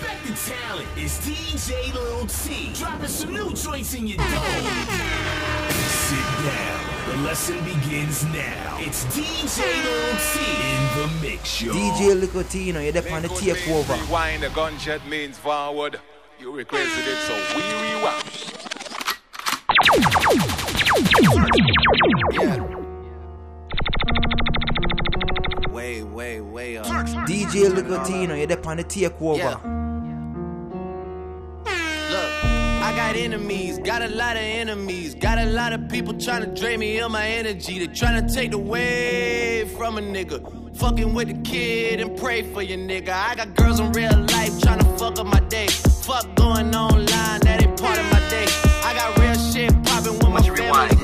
Respect the talent. It's DJ Lil T. Dropping some new joints in your dome. Sit down. The lesson begins now. It's DJ Lil T in the mix, yo. DJ Licotino, you're there on the takeover. Rewind, the gunshot means forward. You requested it, so we rewind. Yeah. Way, way, way up. DJ Licotino, you're there on the takeover. Yeah. Enemies, got a lot of enemies, got a lot of people trying to drain me of my energy. They trying to take away from a nigga. Fucking with the kid and pray for your nigga. I got girls in real life trying to fuck up my day. Fuck going online, that ain't part of my day. I got real shit popping with my family.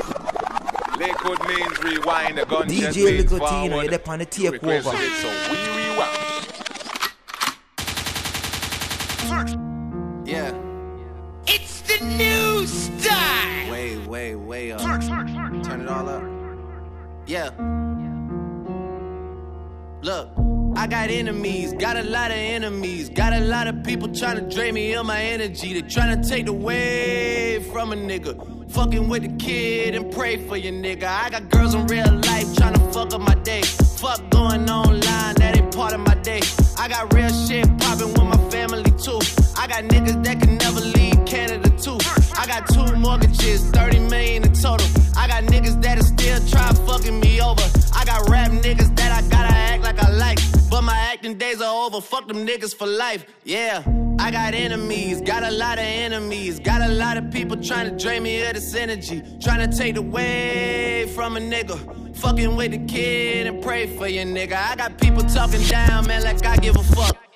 Lakewood means rewind, the gunshot DJ means Licotino, you're there on the You requested takeover. it, so we rewind. New style. Way, way, way up. Turn it all up. Yeah. Look, I got enemies, got a lot of enemies, got a lot of people trying to drain me of my energy. They trying to take away from a nigga. Fucking with the kid and pray for your nigga. I got girls in real life trying to fuck up my day. Fuck going online, that ain't part of my day. I got real shit popping with my family too. I got niggas that can two mortgages, 30 million in total. I got niggas that'll still try fucking me over. I got rap niggas that I gotta act like I like. But my acting days are over. Fuck them niggas for life. Yeah. I got enemies, got a lot of enemies, got a lot of people trying to drain me of this energy, trying to take away from a nigga. Fucking with the kid and pray for your nigga. I got people talking down, man, like I give a fuck.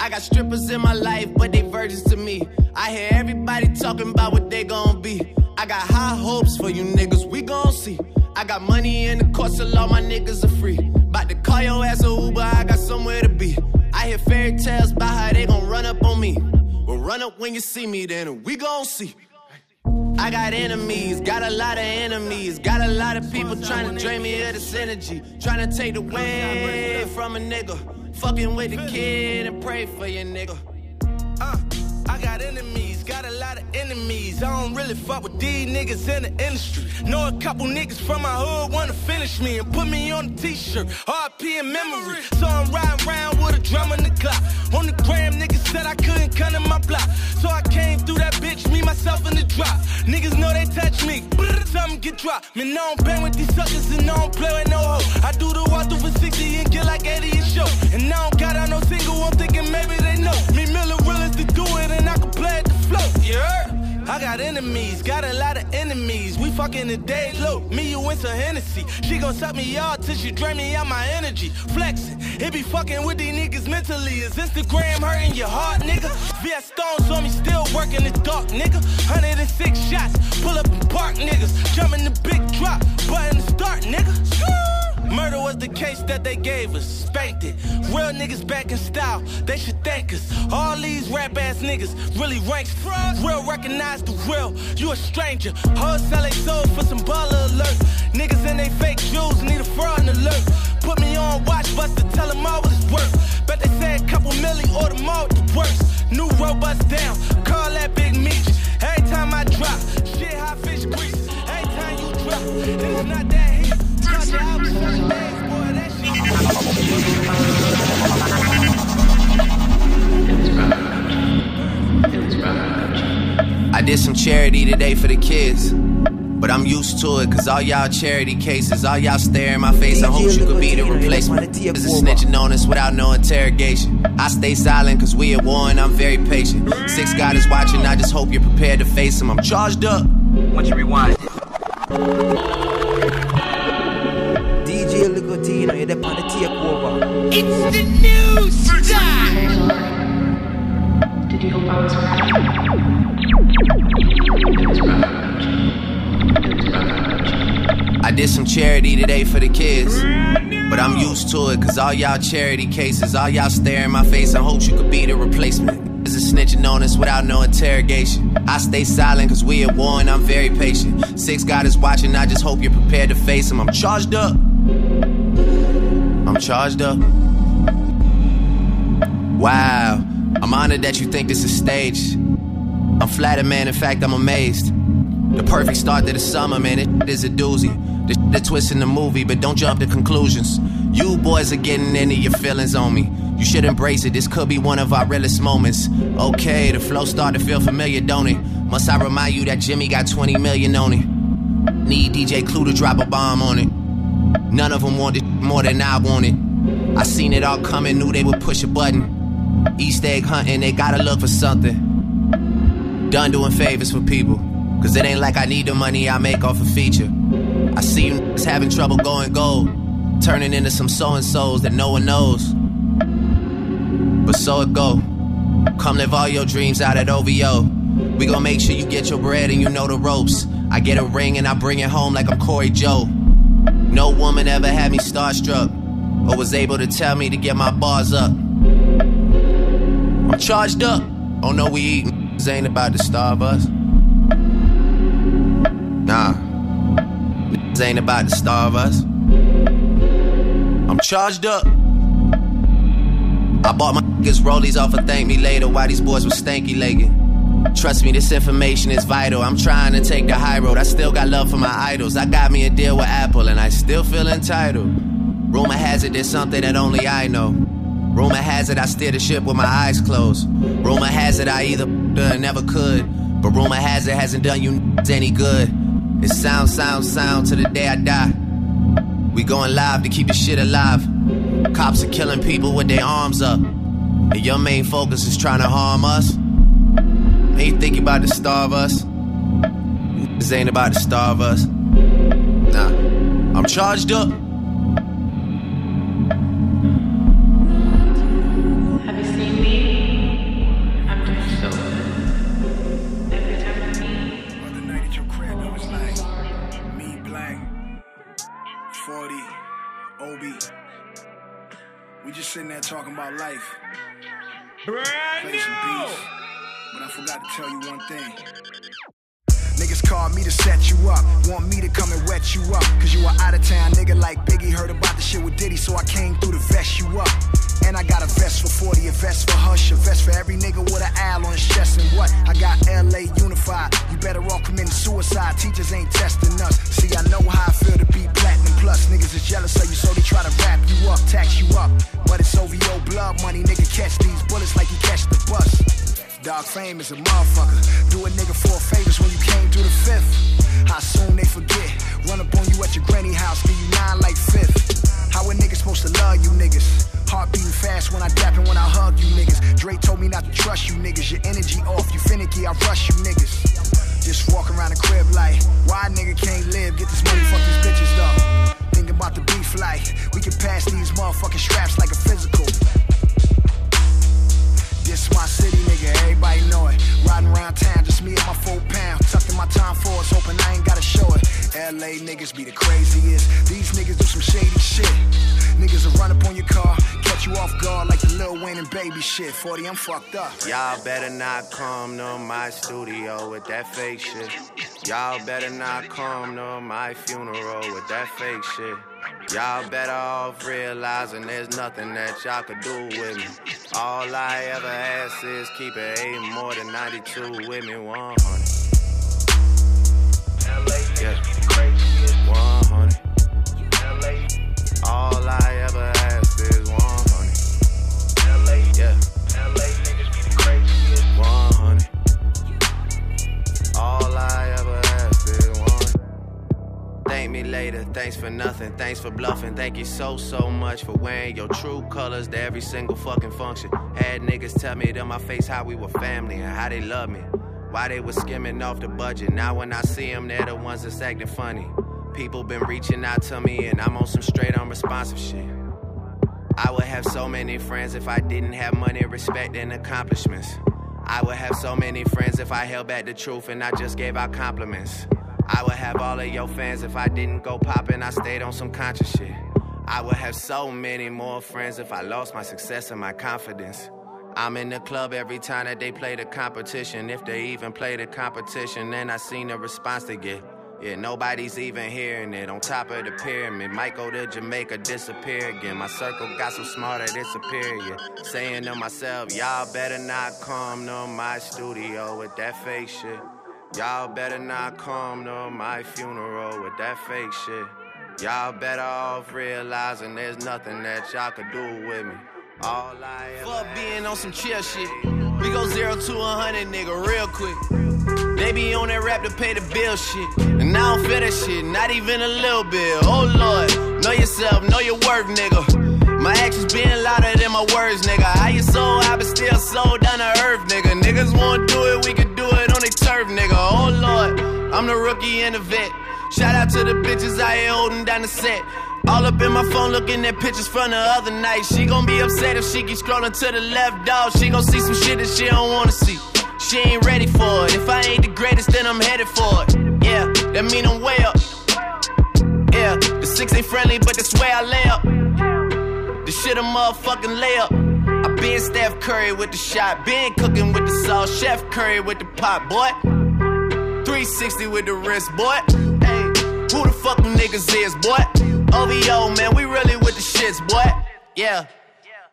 I got strippers in my life, but they virgins to me. I hear everybody talking about what they gon' be. I got high hopes for you niggas, we gon' see. I got money in the course, so all my niggas are free. About to call your ass a Uber, I got somewhere to be. I hear fairy tales about how they gon' run up on me. Well, run up when you see me, then we gon' see. I got enemies, got a lot of enemies, got a lot of people trying to drain me of this energy, trying to take away from a nigga. Fucking with the kid and pray for your nigga. Uh, I got enemies, enemies. I don't really fuck with these niggas in the industry. Know a couple niggas from my hood wanna finish me and put me on a t-shirt. RP in memory. So I'm riding around with a drum in the clock. On the gram, niggas said I couldn't come in my block. So I came through that bitch, me, myself, in the drop. Niggas know they touch me. Something get dropped. Man, I don't bang with these suckers and I don't play with no hoe. I do the walk through for 60 and get like 80 a show. And I enemies, got a lot of enemies. We fucking the day low. Me, you, and some Hennessy. She gon' suck me out till she drain me out my energy. Flexing, it be fucking with these niggas mentally. Is Instagram hurting your heart, nigga? VS Stones on me, still working the dark, nigga. 106 shots, pull up and park, niggas. Jump in the big drop, button to start, nigga. Murder was the case that they gave us. Spanked it. Real niggas back in style. They should thank us. All these rap ass niggas really ranks. Real recognize the real. You a stranger. Hoes sell they soul for some baller alert. Niggas in they fake jewels need a fraud alert. Put me on watch bust to tell them all what it's worth. Bet they say a couple milli or the more the worst. New robots down. Call that big meat. Every time I drop, shit hot fish grease. Every time you drop, it's not that I did some charity today for the kids. But I'm used to it, cause all y'all charity cases, all y'all stare in my face. I hope you could be the replacement. Is a snitching on us without no interrogation. I stay silent, cause we at war and I'm very patient. Six God is watching, I just hope you're prepared to face him. I'm charged up. Once you rewind. DJ Licotino, you're there on the takeover. It's the new style. Did you hope I was right? It was rough. It was rough. I did some charity today for the kids. But I'm used to it, cause all y'all charity cases, all y'all stare in my face I hope you could be the replacement. Is a snitching on us without no interrogation. I stay silent cause we at war and I'm very patient. Six God is watching, I just hope you're prepared to face him. I'm charged up. I'm charged up. Wow, I'm honored that you think this is staged. I'm flattered, man. In fact, I'm amazed. The perfect start to the summer, man. It is a doozy. The, the twist in the movie, but don't jump to conclusions. You boys are getting into your feelings on me. You should embrace it. This could be one of our realest moments. Okay, the flow start to feel familiar, don't it? Must I remind you that Jimmy got 20 million on it? Need DJ Clue to drop a bomb on it. None of them wanted more than I wanted. I seen it all coming, knew they would push a button. East egg hunting, they gotta look for something. Done doing favors for people. Cause it ain't like I need the money I make off a feature. I see niggas having trouble going gold, turning into some so and so's that no one knows. But so it go. Come live all your dreams out at OVO. We gon' make sure you get your bread and you know the ropes. I get a ring and I bring it home like I'm Cory Joe. No woman ever had me starstruck or was able to tell me to get my bars up. I'm charged up. Oh no, we eatin'. This ain't about to starve us. Nah. This ain't about to starve us. I'm charged up. I bought my niggas rollies off of thank me later while these boys were stanky legging. Trust me, this information is vital. I'm trying to take the high road. I still got love for my idols. I got me a deal with Apple and I still feel entitled. Rumor has it there's something that only I know. Rumor has it I steer the ship with my eyes closed. Rumor has it I either or never could. But rumor has it hasn't done you any good. It sounds, sounds, sound to the day I die. We going live to keep the shit alive. Cops are killing people with their arms up. And your main focus is trying to harm us. Ain't thinking about to starve us. This ain't about to starve us. Nah, I'm charged up. Have you seen me? I'm doing so good. Every time I meet, Other night at your crib, it was like me, Black, 40, Oli. We just sitting there talking about life. Brand forgot to tell you one thing. Niggas called me to set you up. Want me to come and wet you up. Cause you are out of town nigga like Biggie. Heard about the shit with Diddy, so I came through to vest you up. And I got a vest for 40, a vest for Hush, a vest for every nigga with an owl on his chest. And what? I got LA unified. You better off committing suicide. Teachers ain't testing us. See, I know how I feel to be platinum plus. Niggas is jealous of you, so they try to wrap you up, tax you up. But it's OVO blood money, nigga. Catch these bullets like you catch the bus. Dog fame is a motherfucker. Do a nigga four favors when you came through the fifth. How soon they forget? Run up on you at your granny house, give you nine like fifth. How a nigga supposed to love you niggas? Heart beating fast when I dap and when I hug you niggas. Dre told me not to trust you niggas. Your energy off, you finicky, I rush you niggas. Just walk around the crib like, why nigga can't live? Get this money, fuck these bitches though. Thinking about the beef like, we can pass these motherfucking straps like a physical. This my city, nigga, everybody know it. Riding around town, just me and my four pound. Tucked in my time for us, hoping I ain't gotta show it. LA niggas be the craziest. These niggas do some shady shit. Niggas will run up on your car, catch you off guard like the Lil Wayne and baby shit. 40, I'm fucked up. Y'all better not come to my studio with that fake shit. Y'all better not come to my funeral with that fake shit. Y'all better off realizing there's nothing that y'all could do with me. All I ever ask is keep it eight more than 92 with me 100. Me later, thanks for nothing, thanks for bluffing. Thank you so, so much for wearing your true colors to every single fucking function. Had niggas tell me to my face how we were family and how they love me. Why they was skimming off the budget. Now when I see them, they're the ones that's acting funny. People been reaching out to me and I'm on some straight unresponsive shit. I would have so many friends if I didn't have money, respect, and accomplishments. I would have so many friends if I held back the truth and I just gave out compliments. I would have all of your fans if I didn't go poppin', I stayed on some conscious shit. I would have so many more friends if I lost my success and my confidence. I'm in the club every time that they play the competition. If they even play the competition, then I seen the response they get. Yeah, nobody's even hearing it. On top of the pyramid, might go to Jamaica, disappear again. My circle got so smart that it's superior. Saying to myself, y'all better not come to my studio with that fake shit. Y'all better not come to my funeral with that fake shit. Y'all better off realizing there's nothing that y'all could do with me. All I Fuck being on some chill shit. We go zero to a hundred, nigga, real quick. They be on that rap to pay the bill shit. And I don't feel that shit, not even a little bit. Oh lord, know yourself, know your worth, nigga. My actions being louder than my words, nigga. How you so I but still so down to earth, nigga. Niggas won't do it, we can do it on their turf, nigga. Oh lord, I'm the rookie and the vet. Shout out to the bitches out here holding down the set. All up in my phone looking at pictures from the other night. She gon' be upset if she keep scrolling to the left, dog. She gon' see some shit that she don't wanna see. She ain't ready for it. If I ain't the greatest, then I'm headed for it. Yeah, that mean I'm way up. Yeah, the six ain't friendly, but that's where I lay up. Shit a motherfucking layup. I been Steph Curry with the shot, been cooking with the sauce, Chef Curry with the pot, boy. 360 with the wrist, boy. Hey, who the fuck them niggas is, boy? OVO, man, we really with the shits, boy. Yeah,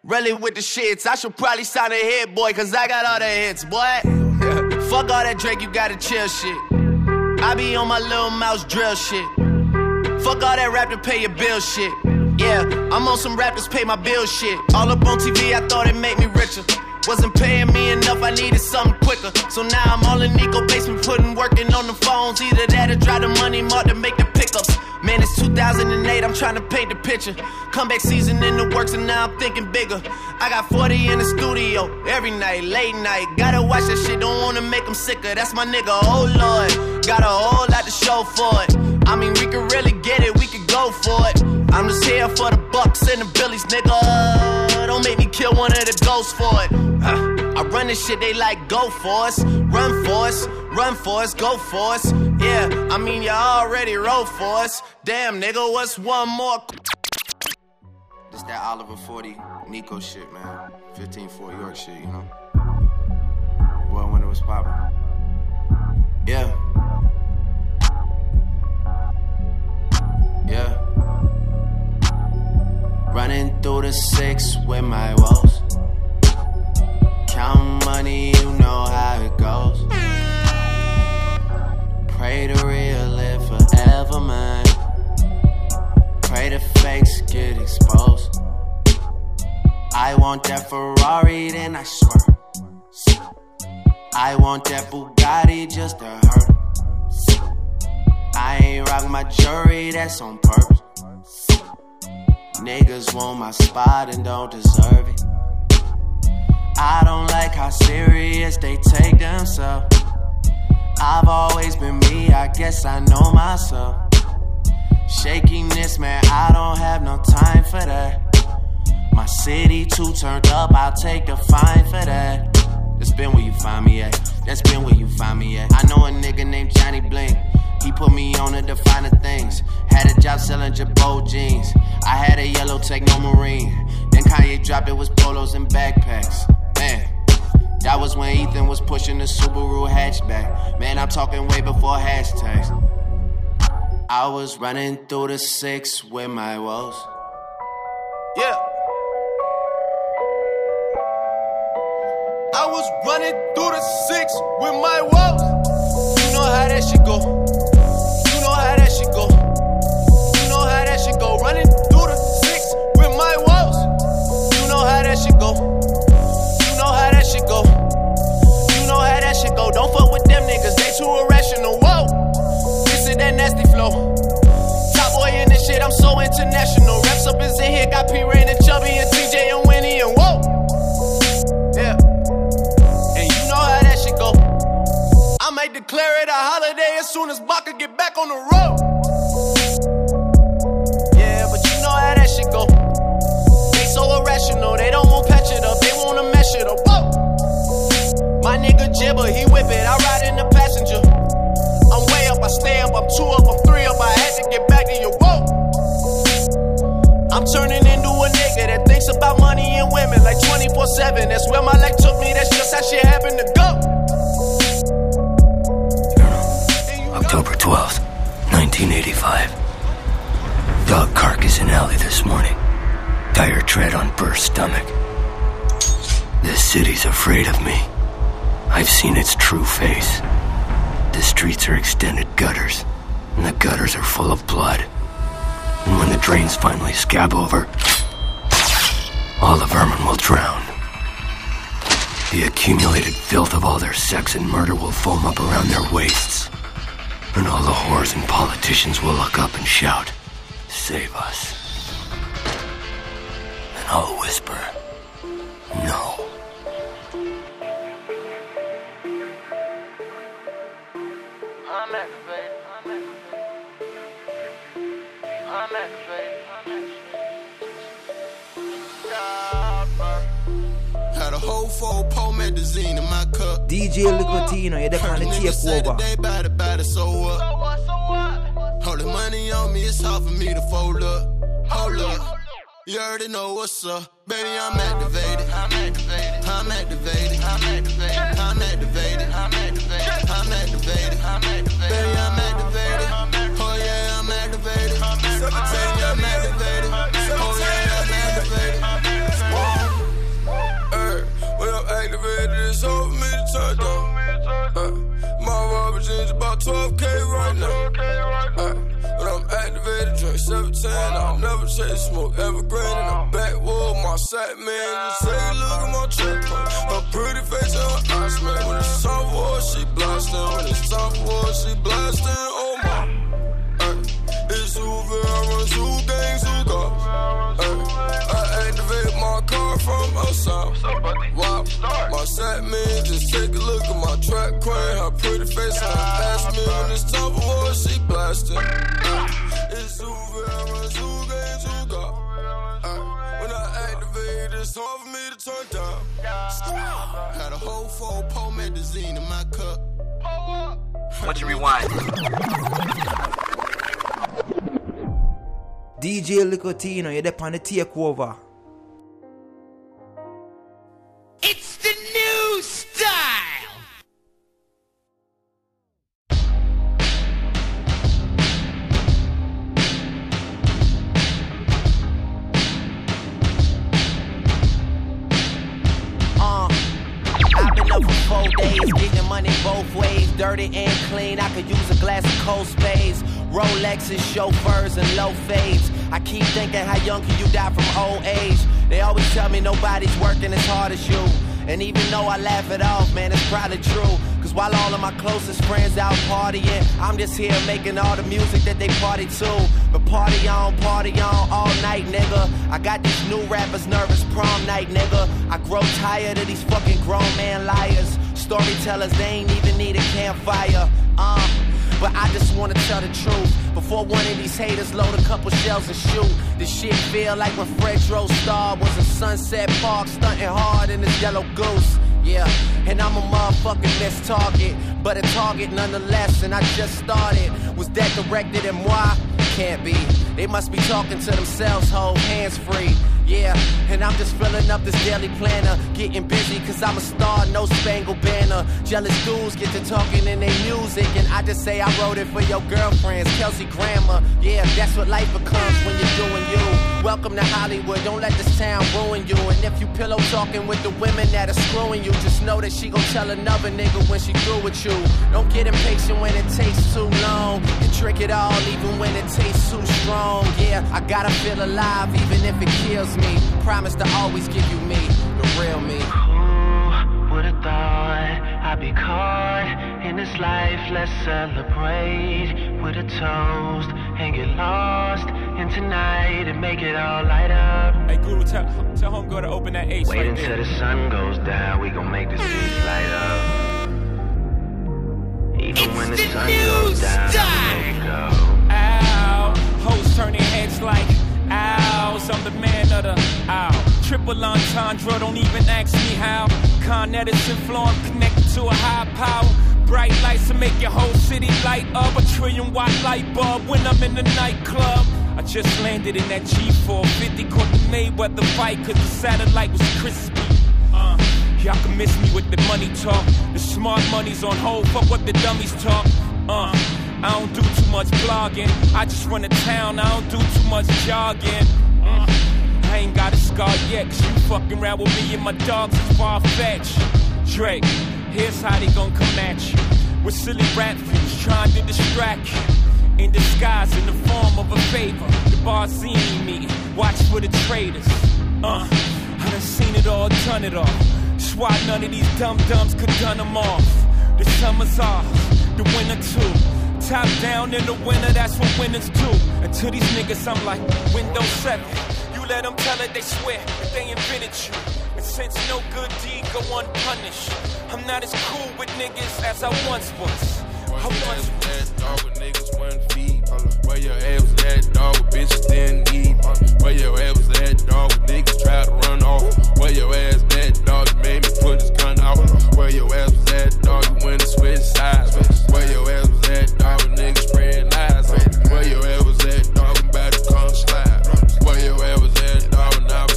really with the shits. I should probably sign a hit, boy, cause I got all the hits, boy. fuck all that Drake, you gotta chill shit. I be on my little mouse drill shit. Fuck all that rap to pay your bill shit. Yeah, I'm on some rappers pay my bill shit. All up on TV, I thought it made me richer. Wasn't paying me enough, I needed something quicker. So now I'm all in Nico basement, putting working on the phones. Either that or drive the money mark to make the pickups. Man, it's 2008, I'm trying to paint the picture. Comeback season in the works, and now I'm thinking bigger. I got 40 in the studio every night, late night. Gotta watch that shit, don't wanna make them sicker. That's my nigga, oh lord. Got a whole lot to show for it. I mean, we could really get it, we could go for it. I'm just here for the bucks and the billies, nigga. Don't make me kill one of the ghosts for it. Uh, I run this shit, they like go for us, run for us, run for us, go for us. Yeah, I mean, y'all already roll for us. Damn, nigga, what's one more? This that Oliver 40 Nico shit, man. 15 Fort York shit, you know? Well, when it was poppin'. Yeah. Yeah. Running through the six with my woes. Count money, you know how it goes. Pray the real live forever, man. Pray the fakes get exposed. I want that Ferrari, then I swear. I want that Bugatti just to hurt. I ain't rock my jewelry, that's on purpose. Niggas want my spot and don't deserve it. I don't like how serious they take themselves. I've always been me, I guess I know myself. Shakiness, man, I don't have no time for that. My city too turned up, I'll take a fine for that. That's been where you find me at. That's been where you find me at. I know a nigga named Johnny Bling. He put me on to the things. Had a job selling Girbaud jeans. I had a yellow Techno Marine. Then Kanye dropped it was polos and backpacks. Man, that was when Ethan was pushing the Subaru hatchback. Man, I'm talking way before hashtags. I was running through the six with my woes. Yeah. I was running through the six with my woes. You know how that shit go. My woes. You know how that shit go. You know how that shit go. You know how that shit go. Don't fuck with them niggas, they too irrational. Whoa, this is that nasty flow. Top boy in this shit, I'm so international. Reps up is in here, got P Reign and Chubby and TJ and Winnie and whoa. Yeah. And you know how that shit go. I might declare it a holiday as soon as Baka get back on the road. Irrational, they don't want patch it up, they wanna mesh it up. Whoa. My nigga Jibber, he whip it, I ride in the passenger. I'm way up, I stay up, I'm Whoa. I'm turning into a nigga that thinks about money and women like 24 7. That's where my life took me, that's just how shit happened to go. October 12th, 1985. Dog carcass in alley this morning. Tire tread on Burr's stomach. This city's afraid of me. I've seen its true face. The streets are extended gutters, and the gutters are full of blood. And when the drains finally scab over, all the vermin will drown. The accumulated filth of all their sex and murder will foam up around their waists. And all the whores and politicians will look up and shout, Save us. And I'll whisper, No. I'm activated. I'm activated. I'm activated. Had a whole full promethazine in my cup. DJ Licotino, you're the Heard on the a nigga say takeover. that they bout it, bout so what? All the money on me, it's hard for me to fold up. Hold up. You already know what's up. Baby, I'm activated. I'm activated. I'm activated. I'm activated. I'm activated. I'm activated. I'm activated. I'm activated. Baby, I'm activated. Oh yeah, I'm activated. Baby, I'm activated. Oh yeah, I'm activated. Hey, when I'm activated, it's over me to turn down. Hey, my rubber jeans about 12k Never smoke evergreen in the backwood. My sack man, a look at my check. Her pretty face and her eyes, man. When it's for war, she blasting. When it's for war, she blasting. Oh my. Ay, It's Hoover, I run two gangs, who got? I activate my car from outside. Wow, my set man, just take a look at my track queen. Her pretty face and her ass me when it's for war, she blasting. It's Hoover, I run two it's hard for me to turn down. Had a whole full promethazine in my cup. Once you rewind. DJ Licotino, you're the on the takeover. Clean. I could use a glass of cold spades, Rolexes, chauffeurs, and low fades. I keep thinking, how young can you die from old age? They always tell me nobody's working as hard as you. And even though I laugh it off, man, it's probably true. Cause while all of my closest friends out partying, I'm just here making all the music that they party to. But party on, party on all night, nigga. I got these new rappers nervous prom night, nigga. I grow tired of these fucking grown man liars. Storytellers, they ain't even need a campfire. Uh, but I just wanna tell the truth. Before one of these haters load a couple shells and shoot. This shit feel like when Fredro Starr was in Sunset Park stunting hard in his yellow goose. Yeah, and I'm a motherfucking missed target, but a target nonetheless. And I just started. Was that directed and why? Can't be. They must be talking to themselves, hold hands free. Yeah, and I'm just filling up this daily planner. Getting busy, cause I'm a star, no spangle banner. Jealous dudes get to talking in their music, and I just say I wrote it for your girlfriends, Kelsey Grammer. Yeah, that's what life becomes when you're doing you. Welcome to Hollywood, don't let this town ruin you. And if you pillow talking with the women that are screwing you, just know that she gon' tell another nigga when she through with you. Don't get impatient when it takes too long. And trick it all even when it tastes too strong. Yeah, I gotta feel alive even if it kills me. Promise to always give you me, the real me. Who would've thought I'd be caught in this life? Let's celebrate with a toast and get lost in tonight and make it all light up. Hey, Guru, tell, tell homegirl to open that H Wait right until there. the sun goes down, we gon' make the streets light up. Even when the sun goes down, we make go. Ow. Hoes turning heads like Owls, I'm the man of the owl. Triple entendre, don't even ask me how. Con Edison flow, connected to a high power. Bright lights to make your whole city light up. A trillion watt light bulb when I'm in the nightclub. I just landed in that G450, caught the Mayweather fight, cause the satellite was crispy. Uh, y'all can miss me with the money talk. The smart money's on hold, fuck what the dummies talk. Uh, I don't do too much blogging. I just run the town, I don't do too much jogging. Uh, I ain't got a scar yet, cause you fucking around with me and my dogs is far fetched. Drake, here's how they gon' come at you. With silly rap views trying to distract you. In disguise, in the form of a favor. The Barzini me, watch for the traitors. Uh, I done seen it all, done it all. That's why none of these dumb dumbs could done them off. The summer's off, the winter too. Top down in the winter, that's what winners do. And to these niggas, I'm like Windows 7. You let them tell it, they swear that they invented you. And since no good deed go unpunished, I'm not as cool with niggas as I once was. Dog niggas. Where your ass was at, dog bitches. Where your ass was at, dog niggas to run off. Where your ass at, dog made me gun. Where your ass was at, dog you went and sides. Where your ass was at, dog niggas. Where your ass was at, dog I'm about to come slide. Where your ass was at, dog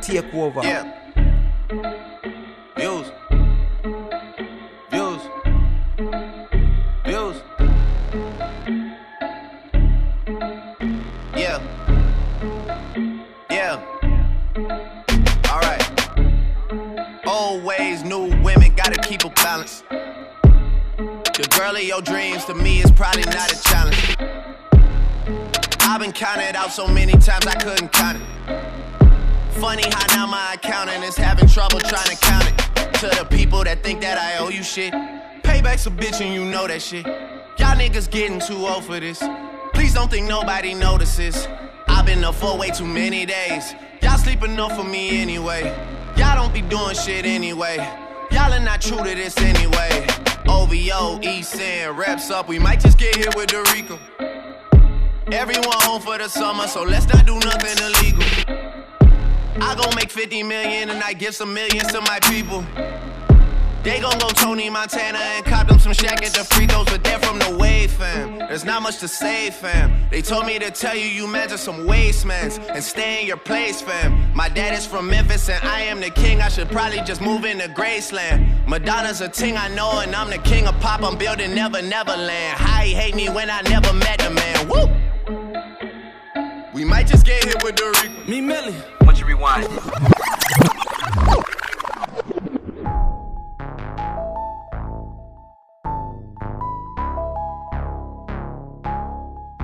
The takeover. Yeah. Views. Views. Views. Yeah. Yeah. Alright. Old ways, new women, gotta keep a balance. The girl of your dreams to me is probably not a challenge. I've been counted out so many times I couldn't count it. Funny how now my accountant is having trouble trying to count it. To the people that think that I owe you shit. Payback's a bitch and you know that shit. Y'all niggas getting too old for this. Please don't think nobody notices. I've been up for way too many days. Y'all sleep enough for me anyway. Y'all don't be doing shit anyway. Y'all are not true to this anyway. OVO, East End, reps up. We might just get here with Dorico. Everyone home for the summer, so let's not do nothing illegal. I gon' make 50 million and I give some millions to my people. They gon' go Tony Montana and cop them some shack at the free throws, but they're from the wave, fam. There's not much to say, fam. They told me to tell you you measure some wastemans and stay in your place, fam. My dad is from Memphis and I am the king. I should probably just move into Graceland. Madonna's a ting I know, and I'm the king of pop. I'm building Never Neverland. How he hate me when I never met the man. Woo! We might just get hit with the Rico. Me Millie. Rewind.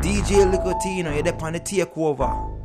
DJ Ligotino, you're there on the takeover.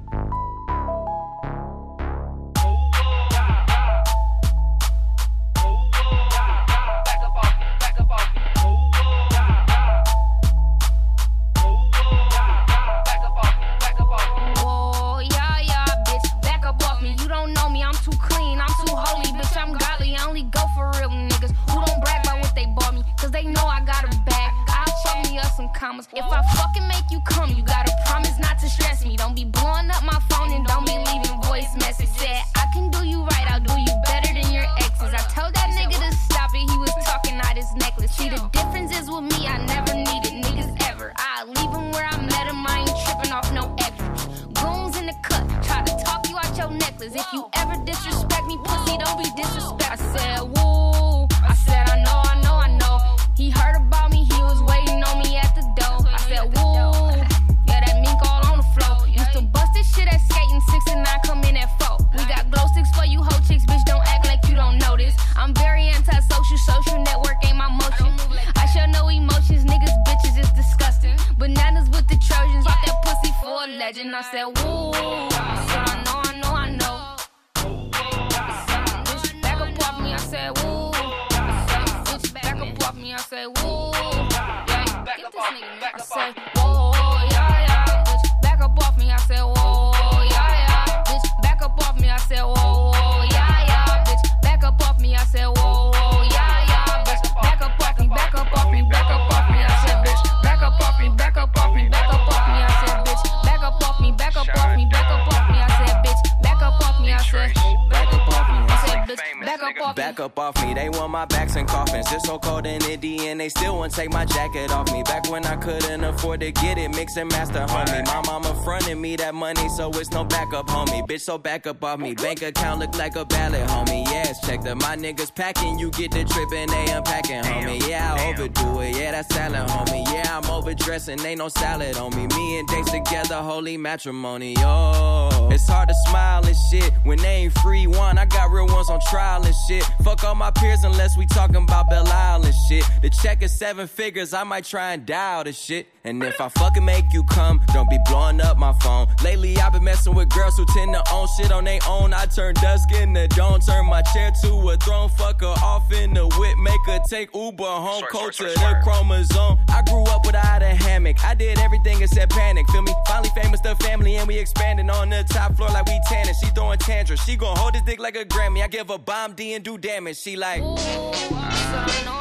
Off up off me, they want my backs and coffins. It's so cold in the and they still won't take my jacket off me. Back when I couldn't afford to get it, mix and master, homie. My mama fronted me that money, so it's no backup, homie. Bitch, so back up off me. Bank account look like a ballot, homie. Yes, check that my niggas packing. You get the trip and they unpacking, homie. Yeah, I overdo it. Yeah, that's salad, homie. Yeah, I'm overdressing. Ain't no salad on me. Me and Dates together, holy matrimony. Oh, it's hard to smile and shit when they ain't free one. I got real ones on trial and shit. Fuck all my peers unless we talking about Belle Isle and shit. The check is seven figures. I might try and dial the shit. And if I fucking make you come, don't be blowing up my phone. Lately, I've been messing with girls who tend to own shit on their own. I turn dusk into dawn, turn my chair to a throne. Fuck her off in the whip, make her take Uber home. Coach to the chromosome. I grew up without a hammock. I did everything except panic. Feel me? Finally famous, the family, and we expanding on the top floor like we tanning. She throwing tantrums. She gon' hold this dick like a Grammy. I give her bomb D and do damage. She like. Touch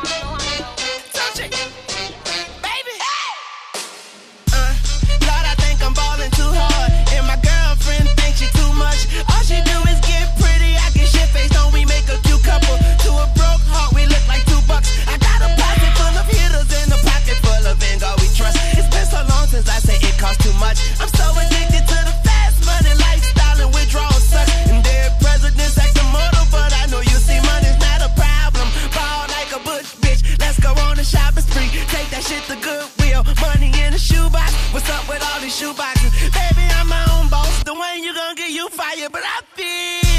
bill, money in a shoebox. What's up with all these shoeboxes? Baby, I'm my own boss. The one you gonna get you fired, but I feel.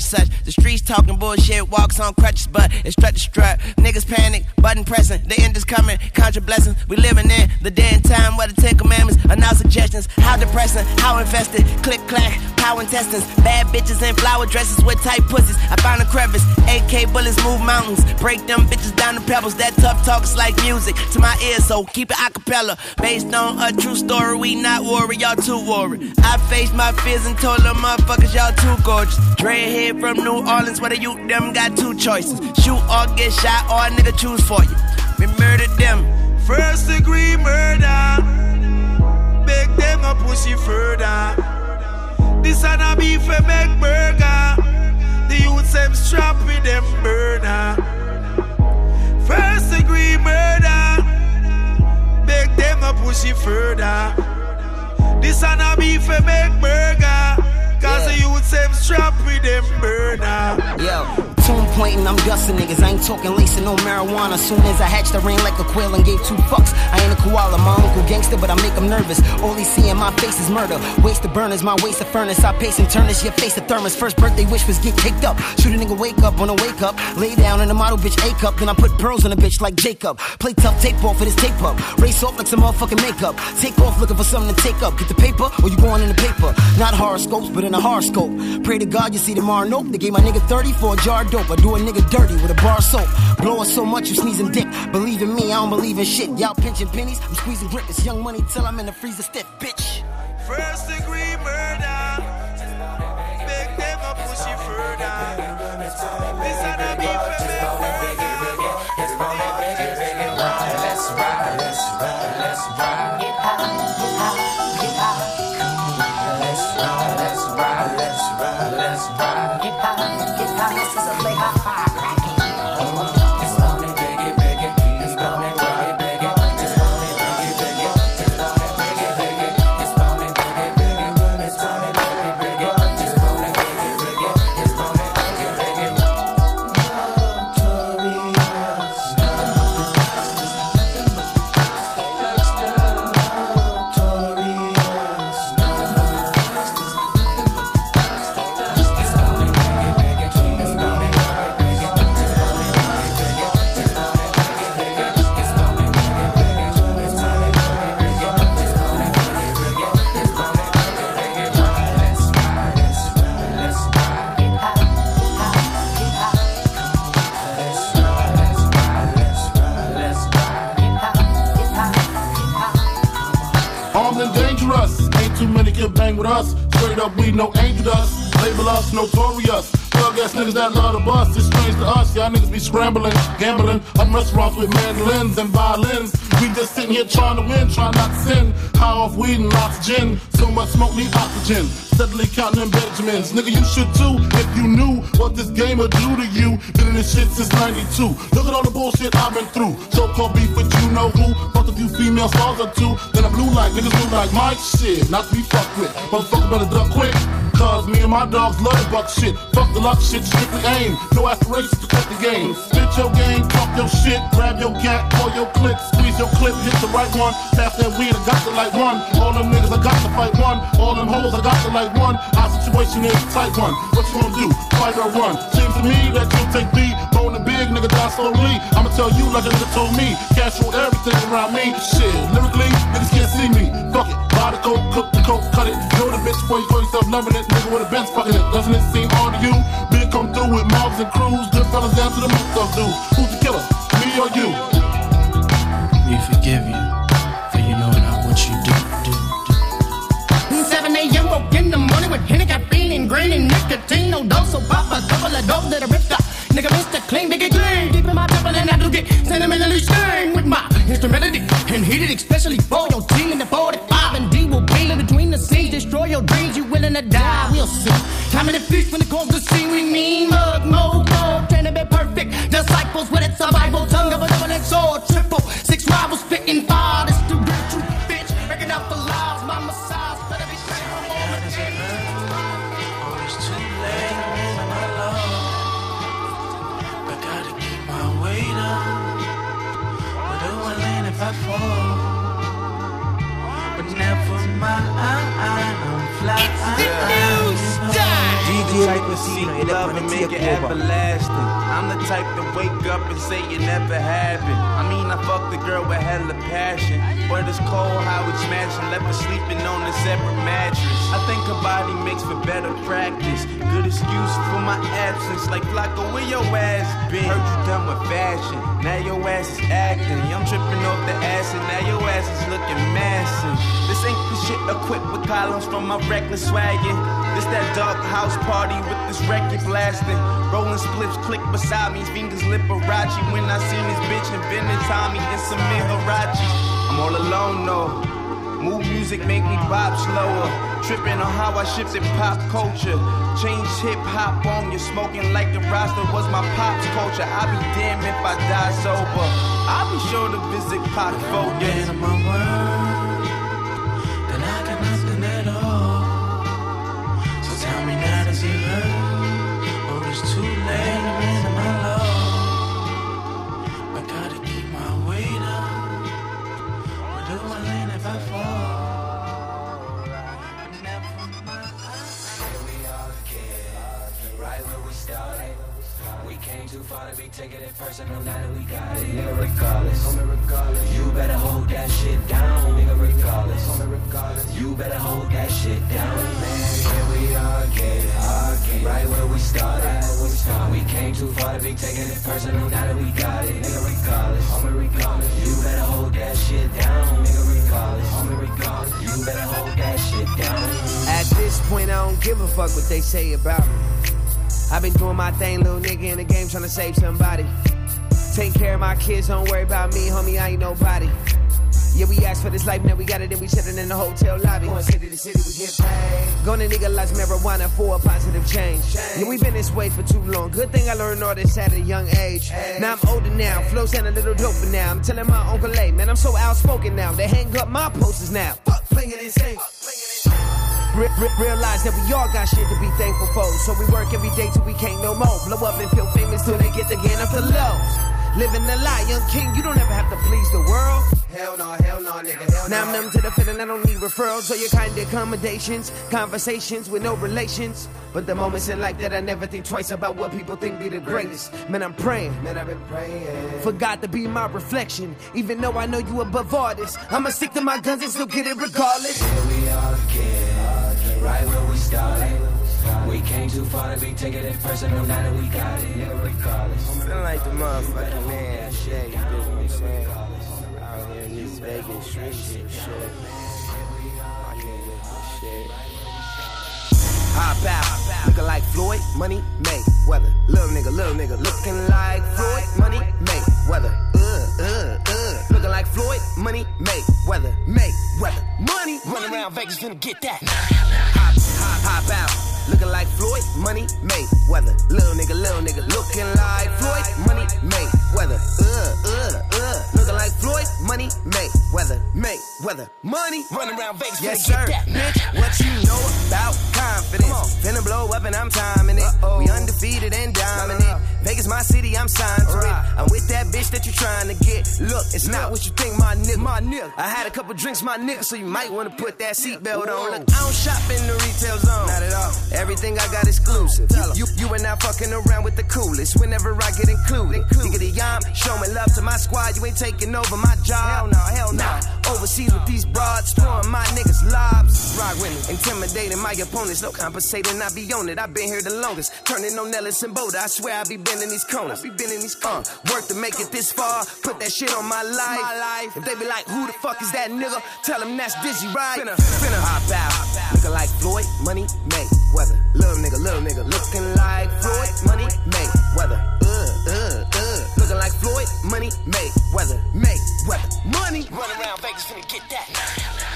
Such and such. The streets talking bullshit, walks on crutches, but it's strut to strut. Niggas panic, button pressing, the end is coming, contra blessings. We living in the day and time where the Ten Commandments are now suggestions. How depressing, how invested, click clack, power intestines. Bad bitches in flower dresses with tight pussies. I found a crevice, AK bullets move mountains, break them bitches down to pebbles. That tough talk is like music to my ears, so keep it acapella. Based on a true story, we not worry, y'all too worried. I faced my fears and told them motherfuckers y'all too gorgeous. Dreadhead from New Orleans, where the youth them got two choices: shoot or get shot, or a nigga choose for you. We murdered them. First degree murder. Make them a push it further. This and a beef make burger. The them strap with them burner. First degree murder. Make them a push it further. This and a beef a make burger. Cause the youth them strap with them burner. Yo, tune pointing, I'm dusting niggas. I ain't talking lacing no marijuana. Soon as I hatched, I ran like a quail and gave two fucks. I ain't a koala, my uncle gangster, but I make him nervous. All he see in my face is murder. Waste of burners, my waste of furnace. I pace and turn this, your face a thermos. First birthday wish was get caked up. Shoot a nigga, wake up, wanna wake up. Lay down in the model bitch A cup. Then I put pearls on a bitch like Jacob. Play tough, tape off for this tape up. Race off like some motherfucking makeup. Take off looking for something to take up. Get the paper, or you going in the paper. Not horoscopes, but in a horoscope. Pray to God you see tomorrow. Nope, they gave my nigga 30 for a jar dope. I do a nigga dirty with a bar of soap. Blowing so much you sneezing dick. Believe in me, I don't believe in shit. Y'all pinching pennies, I'm squeezing grip. It's young money till I'm in the freezer stiff, bitch. First degree murder. Make them push it further. This and a beef scrambling, gambling. Up restaurants with mandolins and violins. We just sitting here trying to win, trying not to sin. High off weed and oxygen. So much smoke need oxygen. Steadily counting Benjamins. Nigga, you should too if you knew what this game would do to you. Been in this shit since 92. Look at all the bullshit I've been through. So called beef with you know who. Fuck a few female stars or two. Then I blue like niggas blue like my shit. Not to be fucked with. Motherfucker better duck quick. My dogs love the buck shit. Fuck the luck shit, strictly aim. No aspirations to cut the game. Spit your game, talk your shit, grab your gat, pull your clip, squeeze your clip, hit the right one. Pass that weed, I got to like one. All them niggas, I got to fight one. All them hoes, I got to like one. Our situation is tight one. What you gonna do? Fight or run? Me that you take B, bone and big, nigga die slowly. I'ma tell you like a nigga told me. Cash roll everything around me. Shit, lyrically, niggas can't see me. Fuck it, buy the coke, cook the coke, cut it. Know the bitch before you call yourself loving it. Nigga with a Benz fucking it. Doesn't it seem odd to you? Big come through with mobs and crews. Good fellas down to the most stuff, dude. Who's the killer? Me or you? We forgive you, and nicotine. No dose, so pop a couple of dope that I ripped up. Nigga, Mr. Clean, nigga, clean. Deep in my temple and I do get sentimentally stained with my instrumentality and heated, especially for your team in the 45 and D will be in between the scenes, destroy your dreams. You willing to die? We'll see. Time in the feast when it comes to see we mean mug, mode, mode, trying to be perfect. Disciples with its survival tongue of a double-edged sword, fly seek love and make it everlasting. I'm the type to wake up and say it never happened. I mean, I fucked the girl with hella passion. But it's cold how it's smashing, left her sleeping on a separate mattress. I think her body makes for better practice. Good excuse for my absence, like Flacko, where your ass been? Heard you done with fashion, now your ass is acting. I'm tripping off the acid, now your ass is looking massive. This ain't the shit equipped with columns from my reckless swaggin'. This that dark house party with this record blasting. Rolling spliffs click beside me, fingers Liberace. When I seen this bitch invented Tommy and some Hirachi. I'm all alone though. Move music make me bop slower. Tripping on how I shifted pop culture. Change hip hop on you, smoking like the roster was my pop's culture. I'll be damned if I die sober. I'll be sure to visit Pac focus. We got it, nigga, regardless. You better hold that shit down, nigga, regardless. You better hold that shit down. Here we are again, again. Right where we started. We came too far to be taking it personal. Now that we got it, nigga, regardless. You better hold that shit down, nigga, regardless. You better hold that shit down. At this point, I don't give a fuck what they say about me. I've been doing my thing, little nigga in the game trying to save somebody. Take care of my kids, don't worry about me, homie, I ain't nobody. Yeah, we asked for this life, now we got it, and we sitting in the hotel lobby. Going city to city, we get paid. Gonna legalize marijuana for a positive change. Yeah, we been this way for too long. Good thing I learned all this at a young age. Now I'm older now, flow sound a little doper now. I'm telling my uncle, hey, man, I'm so outspoken now. They hang up my posters now. Fuck, playing it insane. Re- re- realize that we all got shit to be thankful for. So we work every day till we can't no more. Blow up and feel famous till they get the gain of the lows. Living the lie, young king, you don't ever have to please the world. Hell no, hell no, nigga, hell Now I'm numb to the feeling I don't need referrals or your kind of accommodations. Conversations with no relations. But the moments in life that I never think twice about what people think be the greatest. Man, I'm praying. Man, I've been praying. For God to be my reflection. Even though I know you above all this. I'ma stick to my guns and still get it regardless. Here we are again, right where we started. We came too far to be taking it personal. Now that we got it, nigga, regardless. Feeling like the motherfucking man, shit, you know what I'm saying? Out here in these Vegas streets and shit. Need this shit. Hop out, looking like Floyd, money, May, weather. Little nigga, little nigga, looking like Floyd, money, May, weather. Uh, uh, uh. Looking like Floyd, money, May, weather, May, weather. Money, running around Vegas, finna get that. Hop, hop, hop out. Looking like Floyd, money, May, weather. Little nigga, little nigga, looking like Floyd, money, May, weather. Uh, uh, uh. Looking like Floyd, money, May, weather, May, weather. Money, running around Vegas, yes, sir. Get that. Bitch, what you know about confidence? Finna blow up and I'm timing it. We undefeated and dominant. Vegas, my city, I'm signed to it. I'm with that bitch that you're trying to get. Look, it's not what you think, my nigga. My nigga. I had a couple drinks, my nigga, so you might wanna put that seatbelt on. Look, I don't shop in the retail zone. Not at all. Everything I got exclusive. You, you, you are not fucking around with the coolest. Whenever I get included, nigga, the yam, showing love to my squad. You ain't taking over my job. Hell no, hell no. Overseas with these broads, throwing my niggas lobs. Rock with me, intimidating my opponents. No compensating, I be on it. I been here the longest. Turning on Nellis and Boda. I swear I be bending these corners. Be bending these corners. Work to make it this far. Put that shit on my life. My life. If they be like, who the fuck is that nigga? Tell them that's Dizzy Wright? Finna, finna hop out. Looking like Floyd, money, May, weather. Little nigga, little nigga. Looking like Floyd, money, May, weather. Uh, uh, uh. Looking like Floyd, money, May, weather, May, weather. Money. Running around Vegas, finna get that.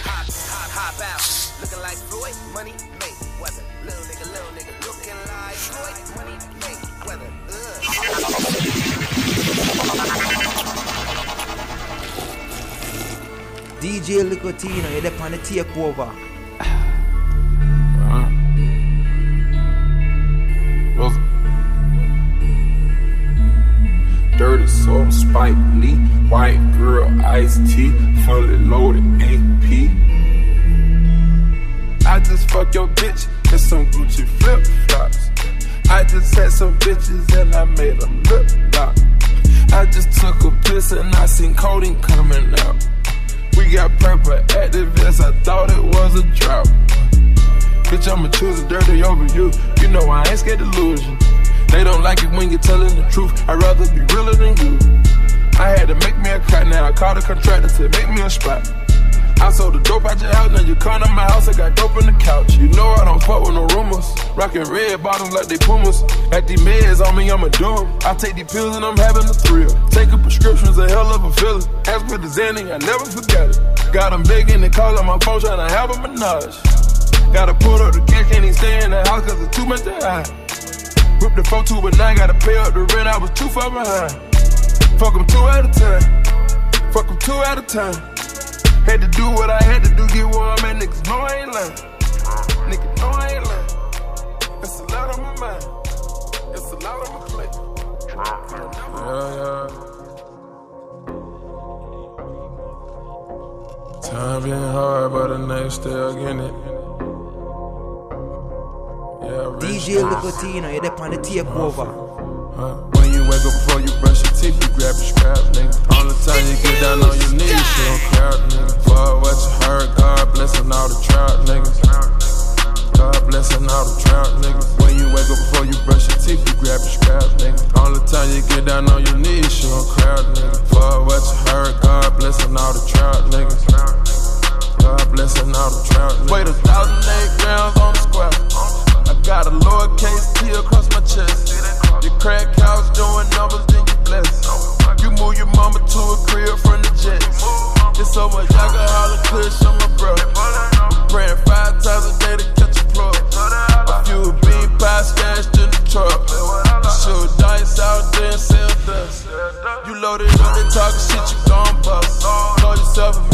Hop, hop, hop out. Looking like Floyd, money, May, weather. Little nigga, little nigga. Looking like Floyd, money, May, weather. DJ Licotino, you're there on the takeover. Well, Dirty soul, Spike Lee, white girl, iced tea, fully loaded AP. I just fuck your bitch in some Gucci flip flops. I just had some bitches and I made them lip lock. I just took a piss and I seen codeine coming out. We got purple activists, I thought it was a drought. Bitch, I'ma choose a dirty over you. You know I ain't scared to lose you. They don't like it when you're telling the truth. I'd rather be realer than you. I had to make me a cut, now I called a contractor to make me a spot. I sold the dope out your house, now you come to my house, I got dope in the couch. You know I don't fuck with no rumors. Rockin' red bottoms like they pumas. At these meds on me, I'ma do 'em. I take these pills and I'm having a thrill. Taking prescriptions, a hell of a feeling. As for the Xanny, I never forget it. Got 'em begging and calling my phone, trying to have a menage. Gotta pull up the cash, can't even stay in the house cause it's too much to hide. Whip the 4 2 but now I gotta pay up the rent, I was too far behind. Fuck 'em two at a time. Fuck 'em two at a time. Had to do what I had to do, get where I'm at. Niggas know I ain't lying. Niggas know I ain't lying. It's a lot on my mind. It's a lot on my plate. Yeah, yeah. Time been hard, but the niggas still getting it. Yeah, rich DJ Nicotino, you're there on the takeover. Huh? When you wake up before you brush your teeth, you grab your scrap, nigga. All the time you get down on your knees, you don't crowd, nigga. Fuck what you heard, God blessing all the trout, niggas. God blessing all the trout, niggas. When you wake up before you brush your teeth, you grab your scrap, nigga. All the time you get down on your knees, you don't crowd, nigga. Fuck what you heard, God blessing all the trout, niggas. God blessing all the trout, niggas. Wait a thousand eight grams on the square. I got a lowercase T across my chest. Your crack house doing numbers, then you bless. You move your mama to a crib from the jets. It's so much alcohol and kush on my bro. Praying five times a day to catch a plug. A few bean pies stashed in the truck. Shoot dice out there and sell dust. You loaded up, they talking shit, you gon' bust. Call yourself a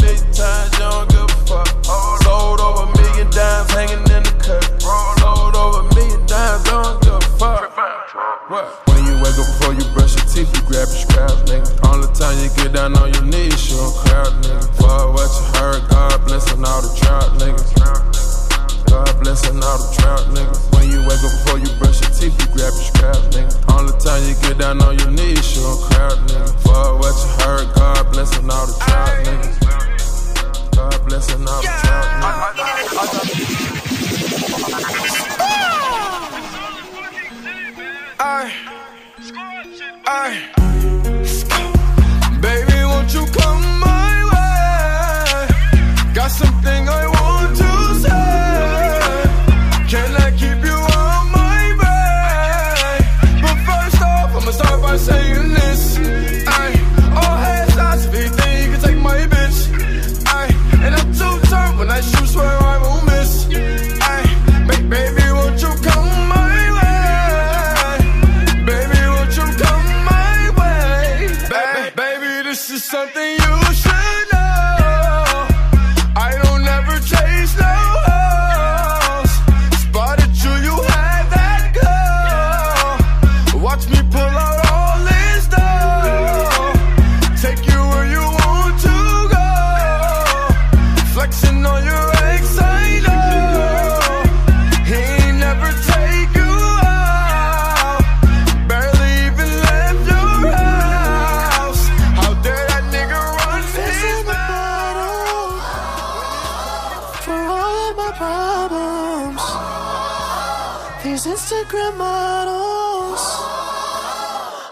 Instagram models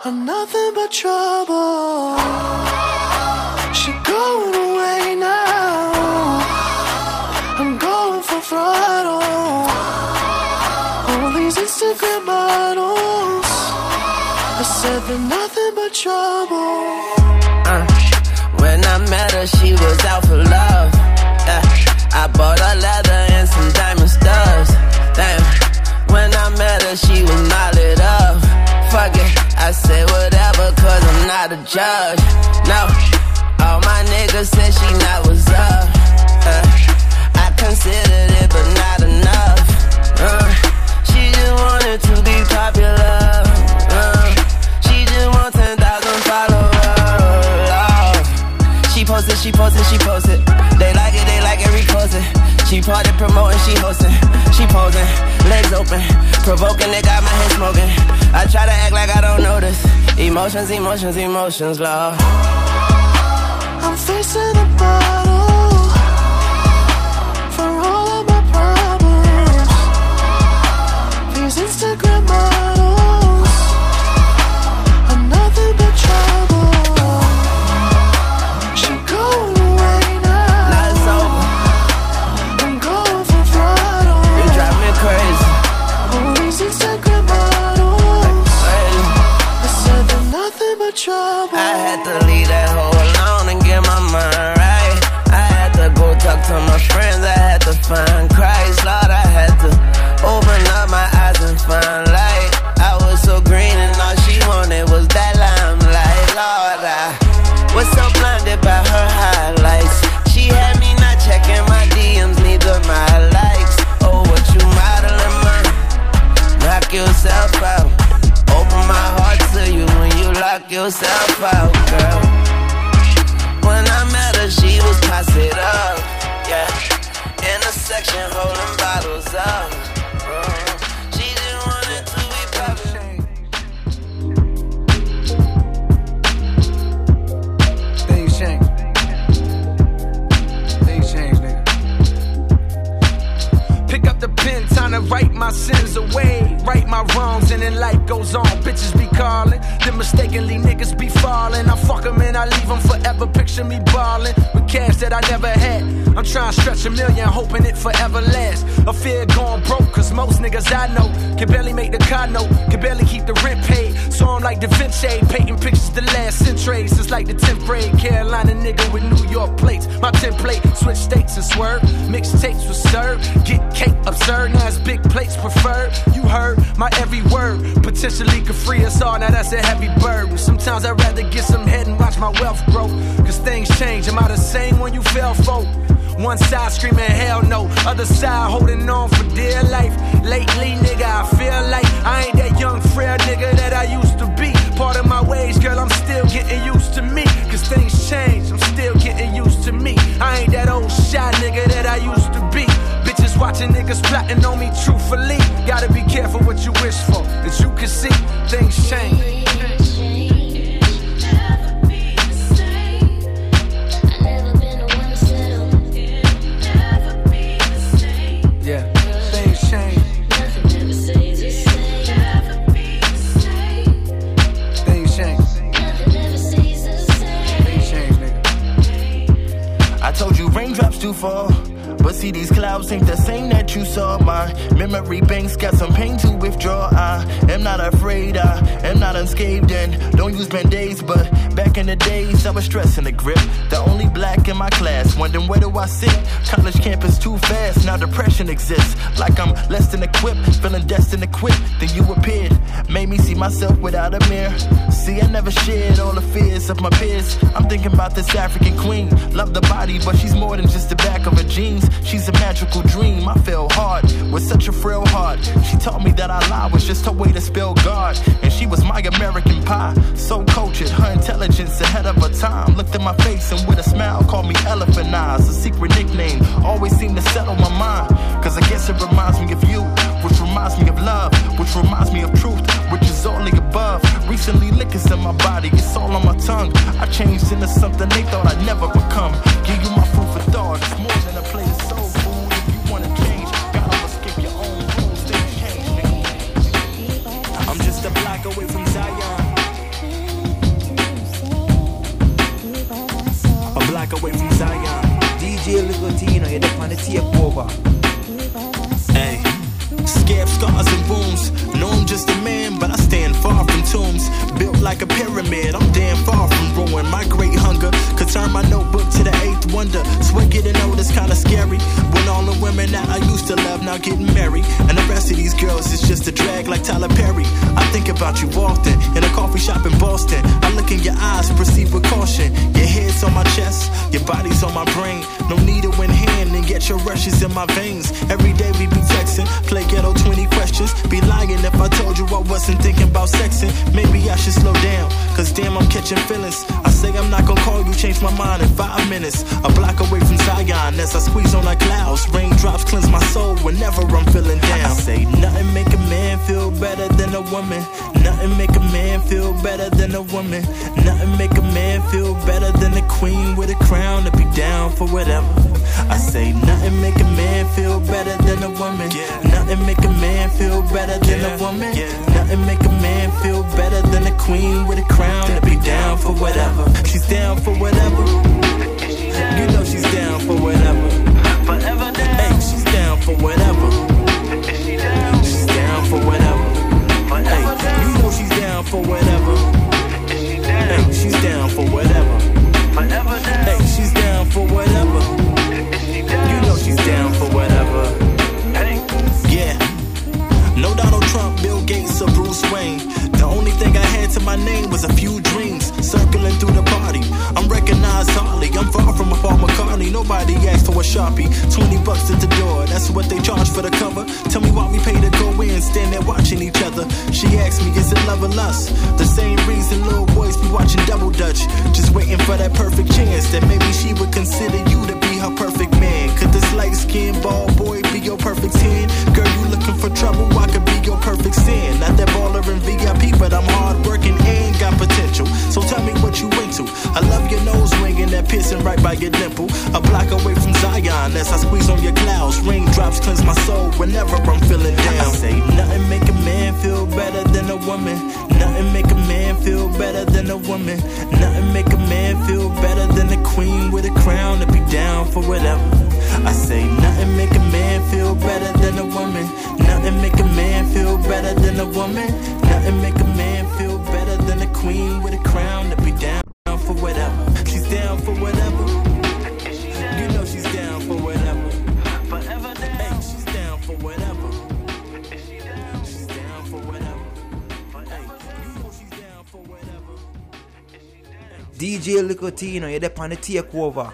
are nothing but trouble. She going away now. I'm going for throttle. All these Instagram models, I said they're nothing but trouble. Uh, when I met her, she was out for love. Uh, I bought her leather Her, she was knotted up. Fuck it, I said whatever, cause I'm not a judge. No, all my niggas said she not was up. Uh, I considered it, but not enough. Uh, she just wanted to be popular. Uh, she just want 10,000 followers. Oh. She posted, she posted, she posted. She party promoting, she hosting. She posing, legs open. Provoking, they got my head smoking. I try to act like I don't notice. Emotions, emotions, emotions, love. I'm facing a battle trouble. I had to leave that hoe alone and get my mind right. I had to go talk to my friends. I had to find yourself out, girl. When I met her, she was pass it up, yeah. In a section holding bottles up. My sins away. Right my wrongs, and then life goes on. Bitches be calling, then mistakenly niggas be falling. I fuck them and I leave them forever. Picture me ballin' with cash that I never had. I'm trying to stretch a million, hoping it forever lasts. A fear going broke, cause most niggas I know can barely make the car note, can barely keep the rent paid. So like Da Vinci, painting pictures the last century. Since like the 10th grade, Carolina nigga with New York plates. My template, switch states and swerve. Mixtapes was served, get cake absurd. Now it's big plates preferred. You heard my every word, potentially could free us all. Now that's a heavy burden. Sometimes I'd rather get some head and watch my wealth grow. Cause things change. Am I the same when you fell folk? One side screaming hell no, other side holding on for dear life. Lately, nigga, I feel like I ain't that young frail nigga that I used to be. Part of my ways, girl, I'm still getting used to me. Cause things change, I'm still getting used to me. I ain't that old shy nigga that I used to be. Bitches watching niggas plotting on me truthfully. Gotta be careful what you wish for. As you can see, things change. Fall. But see, these clouds ain't the same that you saw. My memory banks got some pain to withdraw. I am not afraid, I am not unscathed, and don't use band aids. But back in the days, I was stressing the grip. The only black in my class, wondering where do I sit? College campus too fast, now depression exists. Like I'm less than equipped, feeling destined to quit. Then you appeared, made me see myself without a mirror. See, I never shared all the fears of my peers. I'm thinking about this African queen. Love the body, but she's more than just the back of her jeans. She's a magical dream. I fell hard with such a frail heart. She taught me that I lie was just her way to spell God. And she was my American pie. So cultured, her intelligence ahead of her time. Looked in my face and with a smile called me Elephant Eyes. A secret nickname always seemed to settle my mind. Cause I guess it reminds me of you, which reminds me of love, which reminds me of truth, which is only above. Recently, liquor's in my body, it's all on my tongue. I changed into something they thought I'd never become. Give you my food for thought, it's more than a plate You're the tape over. Hey, and wounds. No, I'm just a man, but I stand far from tombs. Built like a pyramid, I'm damn far from ruin. My great hunger could turn my notebook to the eighth wonder. Swear getting old is kinda scary. When all the women that I used to love now getting married. And the rest of these girls is just a drag like Tyler Perry. I think about you often in a coffee shop in Boston. I look in your eyes, proceed with caution. Your head's on my chest, your body's on my brain. No needle in hand, and get your rushes in my veins. Every day we be texting, play ghetto 20 questions. Be lying if I told you I wasn't thinking about sexing. Maybe I should slow down, cause damn, I'm catching feelings. I say I'm not gonna call you, change my mind in five minutes. A block away from Zion as I squeeze on like clouds. Raindrops cleanse my soul whenever I'm feeling down. I say nothing make a man feel better than a woman. Nothing make a man feel better than a woman. Nothing make a man feel better than a queen with a crown to be down for whatever. I say nothing make a man feel better than a woman. Nothing make a man feel better than a woman. Nothing make a man feel better than a queen with a crown To be down for whatever. She's down for whatever. You know she's down for whatever. Forever that upon the.